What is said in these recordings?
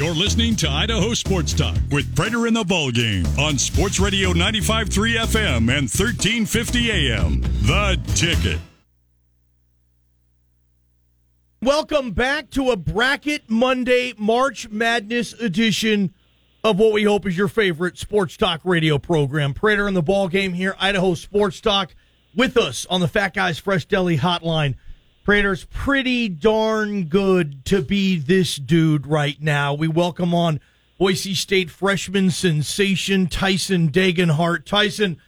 You're listening to Idaho Sports Talk with Prater in the Ball Game on Sports Radio 95.3 FM and 1350 AM. The Ticket. Welcome back to a Bracket Monday March Madness edition of what we hope is your favorite sports talk radio program. Prater in the Ball Game here, Idaho Sports Talk, with us on the Fat Guys Fresh Deli hotline. Prater's pretty darn good to be this dude right now. We welcome on Boise State freshman sensation Tyson Degenhart. Tyson,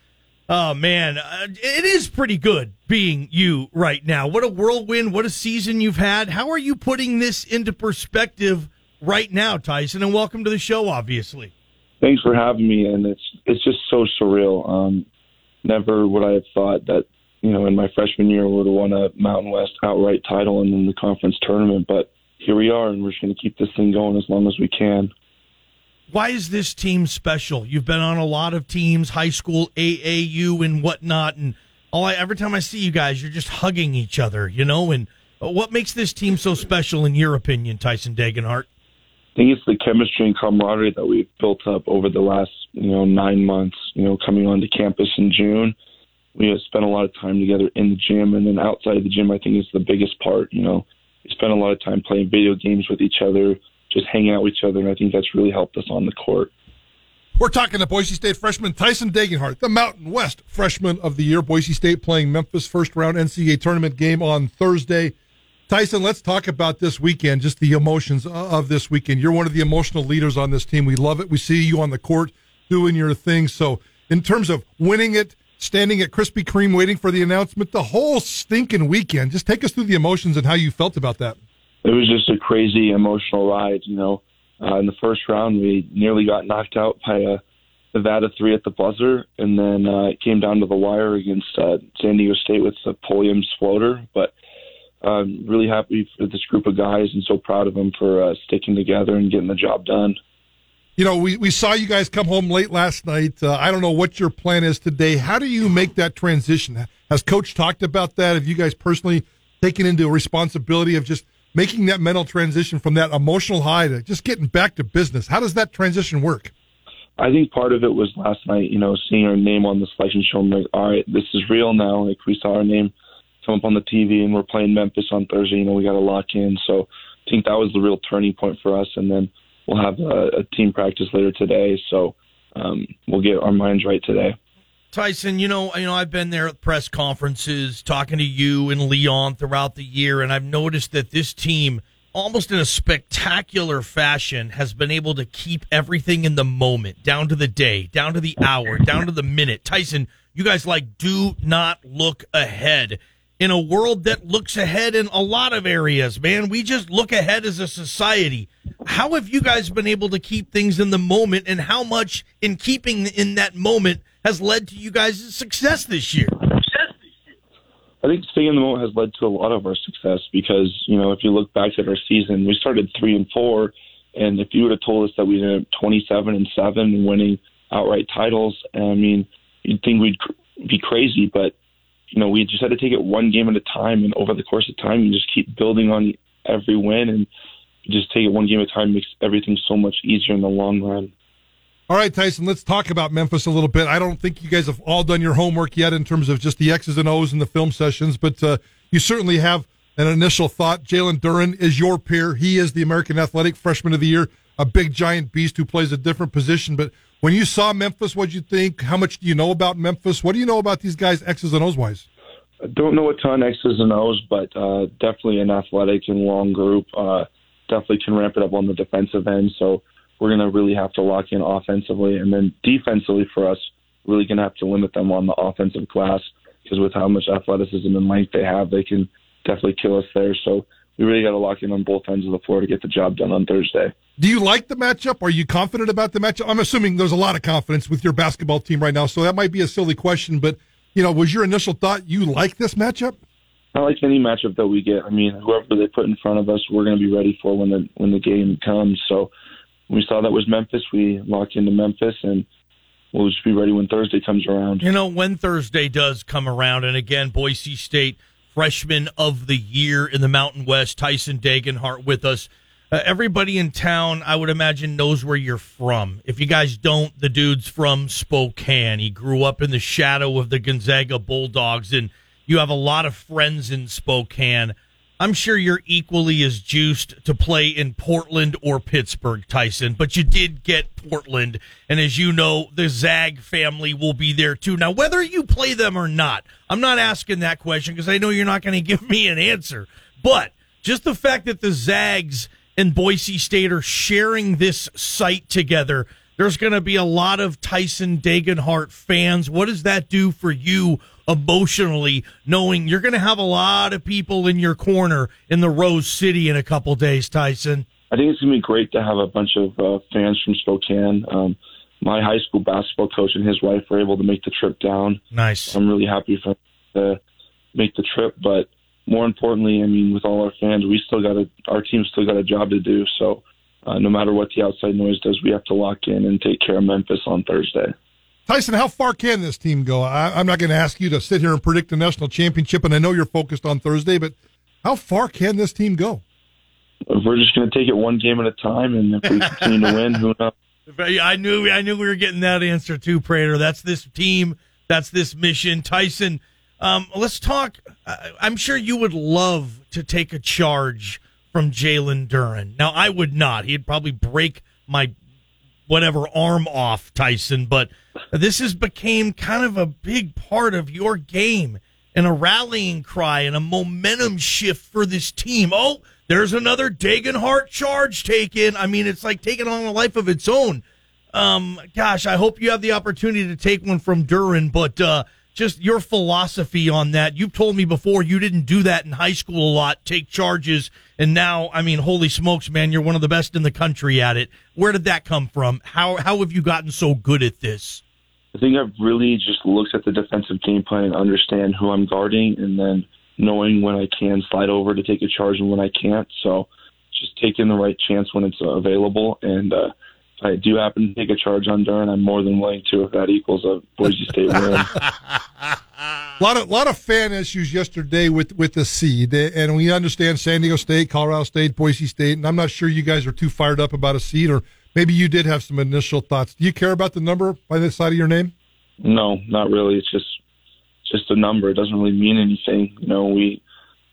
oh man, uh, it is pretty good being you right now. What a whirlwind! What a season you've had. How are you putting this into perspective right now, Tyson? And welcome to the show. Obviously, thanks for having me. And it's it's just so surreal. Um, never would I have thought that you know, in my freshman year, we would have won a Mountain West outright title and then the conference tournament. But here we are, and we're just going to keep this thing going as long as we can. Why is this team special? You've been on a lot of teams, high school, AAU, and whatnot, and all I, every time I see you guys, you're just hugging each other, you know. And what makes this team so special, in your opinion, Tyson Degenhart? I think it's the chemistry and camaraderie that we've built up over the last, you know, nine months. You know, coming onto campus in June we spent a lot of time together in the gym, and then outside of the gym, I think is the biggest part. You know, we spend a lot of time playing video games with each other, just hanging out with each other, and I think that's really helped us on the court. We're talking to Boise State freshman Tyson Degenhart, the Mountain West freshman of the year. Boise State playing Memphis first round NCAA tournament game on Thursday. Tyson, let's talk about this weekend, just the emotions of this weekend. You're one of the emotional leaders on this team. We love it. We see you on the court doing your thing. So, in terms of winning it, standing at Krispy Kreme waiting for the announcement the whole stinking weekend. Just take us through the emotions and how you felt about that. It was just a crazy emotional ride. You know, uh, in the first round, we nearly got knocked out by a Nevada three at the buzzer, and then uh, it came down to the wire against uh, San Diego State with the Pulliam's floater. But I'm really happy for this group of guys and so proud of them for uh, sticking together and getting the job done you know, we, we saw you guys come home late last night. Uh, I don't know what your plan is today. How do you make that transition? Has Coach talked about that? Have you guys personally taken into responsibility of just making that mental transition from that emotional high to just getting back to business? How does that transition work? I think part of it was last night, you know, seeing our name on the selection show. I'm like, all right, this is real now. Like we saw our name come up on the TV, and we're playing Memphis on Thursday. You know, we got to lock in. So I think that was the real turning point for us. And then we'll have a, a team practice later today, so um, we'll get our minds right today. Tyson, you know, you know, I've been there at press conferences talking to you and Leon throughout the year, and I've noticed that this team, almost in a spectacular fashion, has been able to keep everything in the moment, down to the day, down to the hour, down to the minute. Tyson, you guys like do not look ahead in a world that looks ahead in a lot of areas, man. We just look ahead as a society. How have you guys been able to keep things in the moment, and how much in keeping in that moment has led to you guys' success this year? I think staying in the moment has led to a lot of our success because, you know, if you look back at our season, we started three and four, and if you would have told us that we'd end up 27 and seven winning outright titles, I mean, you'd think we'd be crazy, but you know, we just had to take it one game at a time, and over the course of time, you just keep building on every win, and just take it one game at a time makes everything so much easier in the long run. All right, Tyson, let's talk about Memphis a little bit. I don't think you guys have all done your homework yet in terms of just the X's and O's and the film sessions, but uh, you certainly have an initial thought. Jalen Duren is your peer. He is the American Athletic Freshman of the Year, a big giant beast who plays a different position. But when you saw Memphis, what did you think? How much do you know about Memphis? What do you know about these guys, X's and O's wise? I don't know a ton X's and O's, but uh, definitely an athletic and long group. Uh, definitely can ramp it up on the defensive end. So we're going to really have to lock in offensively, and then defensively for us, really going to have to limit them on the offensive glass because with how much athleticism and length they have, they can definitely kill us there. So we really got to lock in on both ends of the floor to get the job done on Thursday. Do you like the matchup? Are you confident about the matchup? I'm assuming there's a lot of confidence with your basketball team right now, so that might be a silly question, but you know, was your initial thought you like this matchup? I like any matchup that we get. I mean, whoever they put in front of us, we're going to be ready for when the when the game comes. So we saw that was Memphis. We locked into Memphis, and we'll just be ready when Thursday comes around. You know, when Thursday does come around, and again, Boise State freshman of the year in the Mountain West, Tyson Degenhart with us. Uh, everybody in town, I would imagine, knows where you're from. If you guys don't, the dude's from Spokane. He grew up in the shadow of the Gonzaga Bulldogs, and you have a lot of friends in Spokane. I'm sure you're equally as juiced to play in Portland or Pittsburgh, Tyson, but you did get Portland. And as you know, the Zag family will be there too. Now, whether you play them or not, I'm not asking that question because I know you're not going to give me an answer. But just the fact that the Zags and Boise State are sharing this site together, there's going to be a lot of Tyson Degenhart fans. What does that do for you emotionally, knowing you're going to have a lot of people in your corner in the Rose City in a couple days, Tyson? I think it's going to be great to have a bunch of uh, fans from Spokane. Um, my high school basketball coach and his wife were able to make the trip down. Nice. I'm really happy for them to make the trip, but more importantly, I mean, with all our fans, we still got a our team still got a job to do. So, uh, no matter what the outside noise does, we have to lock in and take care of Memphis on Thursday. Tyson, how far can this team go? I, am not going to ask you to sit here and predict the national championship, and I know you're focused on Thursday, but how far can this team go? We're just going to take it one game at a time, and if we continue to win, who knows? I knew I knew we were getting that answer too, Prater. That's this team. That's this mission. Tyson, um, let's talk. I'm sure you would love to take a charge from Jalen Duren. Now, I would not. He'd probably break my whatever arm off, Tyson. But this has became kind of a big part of your game and a rallying cry and a momentum shift for this team. Oh, there's another Degenhart charge taken. I mean, it's like taking on a life of its own. Um, gosh, I hope you have the opportunity to take one from Duren, but uh, just your philosophy on that. You've told me before you didn't do that in high school a lot, take charges, and now, I mean, holy smokes, man, you're one of the best in the country at it. Where did that come from? How how have you gotten so good at this? I think I've really just looked at the defensive game plan and understand who I'm guarding, and then knowing when I can slide over to take a charge and when I can't. So just taking the right chance when it's available and. uh I do happen to take a charge on Duren, I'm more than willing to if that equals a Boise State win. a lot of lot of fan issues yesterday with with the seed, and we understand San Diego State, Colorado State, Boise State, and I'm not sure you guys are too fired up about a seed, or maybe you did have some initial thoughts. Do you care about the number by the side of your name? No, not really. It's just just a number. It doesn't really mean anything. You know, we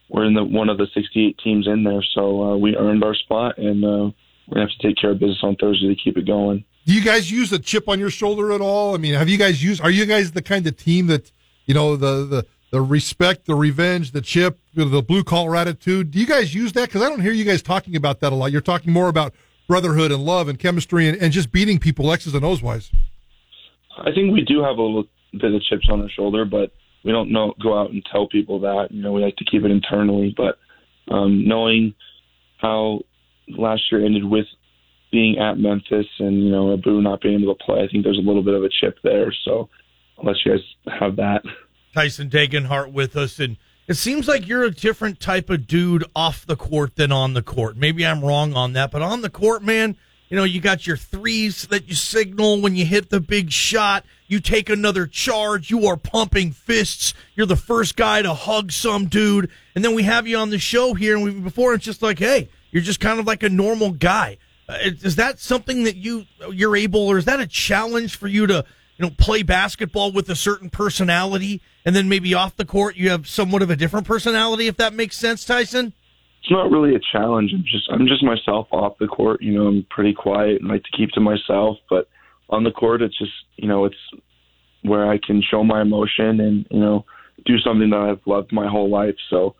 we're in the one of the 68 teams in there, so uh, we earned our spot, and uh, we're gonna have to take care of business on Thursday to keep it going. Do you guys use a chip on your shoulder at all? I mean, have you guys used? Are you guys the kind of team that you know the the the respect, the revenge, the chip, the blue collar attitude? Do you guys use that? Because I don't hear you guys talking about that a lot. You're talking more about brotherhood and love and chemistry and, and just beating people X's and O's wise. I think we do have a little bit of chips on our shoulder, but we don't know go out and tell people that. You know, we like to keep it internally. But um, knowing how last year ended with being at Memphis and you know Abu not being able to play. I think there's a little bit of a chip there. So I'll let you guys have that. Tyson Degenhart with us, and it seems like you're a different type of dude off the court than on the court. Maybe I'm wrong on that, but on the court, man, you know you got your threes that you signal when you hit the big shot. You take another charge. You are pumping fists. You're the first guy to hug some dude, and then we have you on the show here, and we, before it's just like, hey you're just kind of like a normal guy. Uh, is that something that you you're able, or is that a challenge for you to you know play basketball with a certain personality, and then maybe off the court you have somewhat of a different personality? If that makes sense, Tyson. It's not really a challenge. I'm just I'm just myself off the court. You know, I'm pretty quiet and like to keep to myself. But on the court, it's just you know it's where I can show my emotion and you know do something that I've loved my whole life. So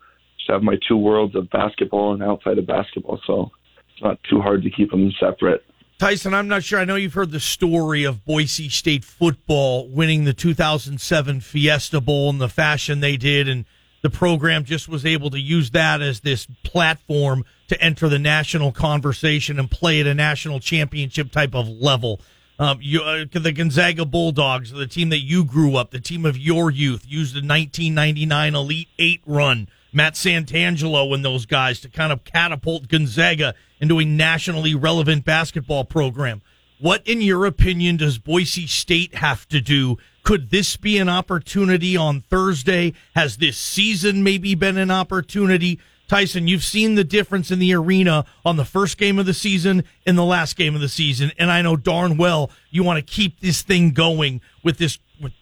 have my two worlds of basketball and outside of basketball. So it's not too hard to keep them separate. Tyson, I'm not sure. I know you've heard the story of Boise State football winning the 2007 Fiesta Bowl in the fashion they did, and the program just was able to use that as this platform to enter the national conversation and play at a national championship type of level. Um, you, uh, the Gonzaga Bulldogs, the team that you grew up, the team of your youth, used the 1999 Elite Eight run Matt Santangelo and those guys to kind of catapult Gonzaga into a nationally relevant basketball program. What, in your opinion, does Boise State have to do? Could this be an opportunity on Thursday? Has this season maybe been an opportunity Tyson, you've seen the difference in the arena on the first game of the season and the last game of the season, and I know darn well you want to keep this thing going with this with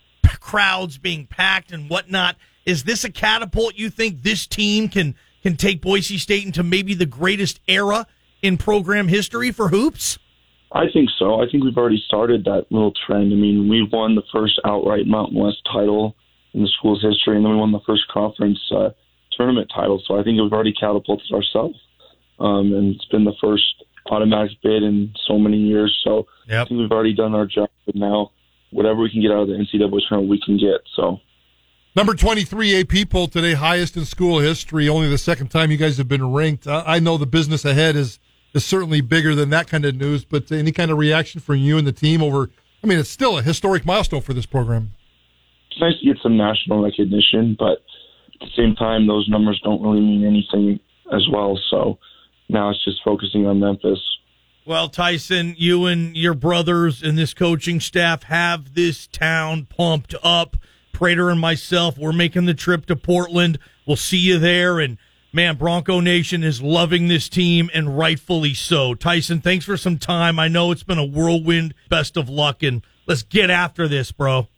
crowds being packed and whatnot. Is this a catapult you think this team can can take Boise State into maybe the greatest era in program history for hoops? I think so. I think we've already started that little trend. I mean, we won the first outright Mountain West title in the school's history, and then we won the first conference uh, tournament title. So I think we've already catapulted ourselves, um, and it's been the first automatic bid in so many years. So yep. I think we've already done our job. But now, whatever we can get out of the NCAA tournament, we can get. So. Number 23 AP poll today, highest in school history. Only the second time you guys have been ranked. I know the business ahead is is certainly bigger than that kind of news, but any kind of reaction from you and the team over? I mean, it's still a historic milestone for this program. It's nice to get some national recognition, but at the same time, those numbers don't really mean anything as well. So now it's just focusing on Memphis. Well, Tyson, you and your brothers and this coaching staff have this town pumped up. Prater and myself, we're making the trip to Portland. We'll see you there. And man, Bronco Nation is loving this team and rightfully so. Tyson, thanks for some time. I know it's been a whirlwind. Best of luck and let's get after this, bro.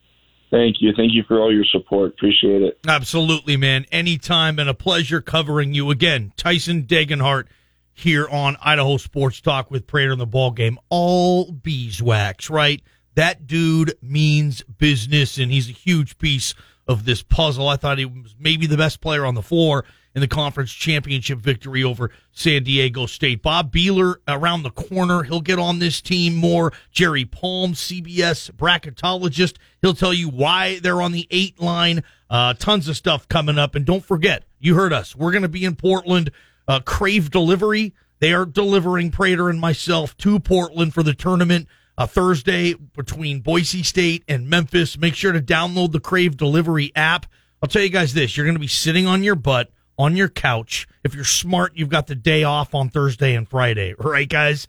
Thank you. Thank you for all your support. Appreciate it. Absolutely, man. Anytime and a pleasure covering you again. Tyson Degenhart here on Idaho Sports Talk with Prater in the ball game. All beeswax, right? That dude means business and he's a huge piece of this puzzle. I thought he was maybe the best player on the floor in the conference championship victory over San Diego State. Bob Behler around the corner. He'll get on this team more. Jerry Palm, CBS bracketologist. He'll tell you why they're on the eight line. Uh, tons of stuff coming up. And don't forget, you heard us. We're going to be in Portland. Uh, Crave Delivery. They are delivering Prater and myself to Portland for the tournament. Uh, Thursday between Boise State and Memphis. Make sure to download the Crave Delivery app. I'll tell you guys this: you're going to be sitting on your butt on your couch. If you're smart, you've got the day off on Thursday and Friday, right, guys?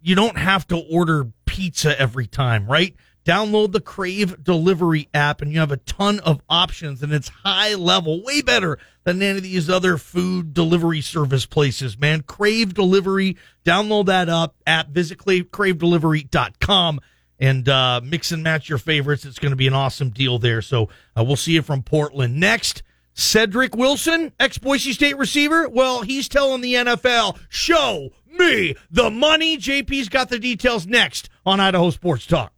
You don't have to order pizza every time, right? Download the Crave Delivery app and you have a ton of options and it's high level, way better than any of these other food delivery service places, man. Crave Delivery, download that up app, visit cravedelivery.com and uh, mix and match your favorites. It's going to be an awesome deal there. So uh, we'll see you from Portland next. Cedric Wilson, ex Boise State receiver, well, he's telling the NFL, show me the money. JP's got the details next on Idaho Sports Talk.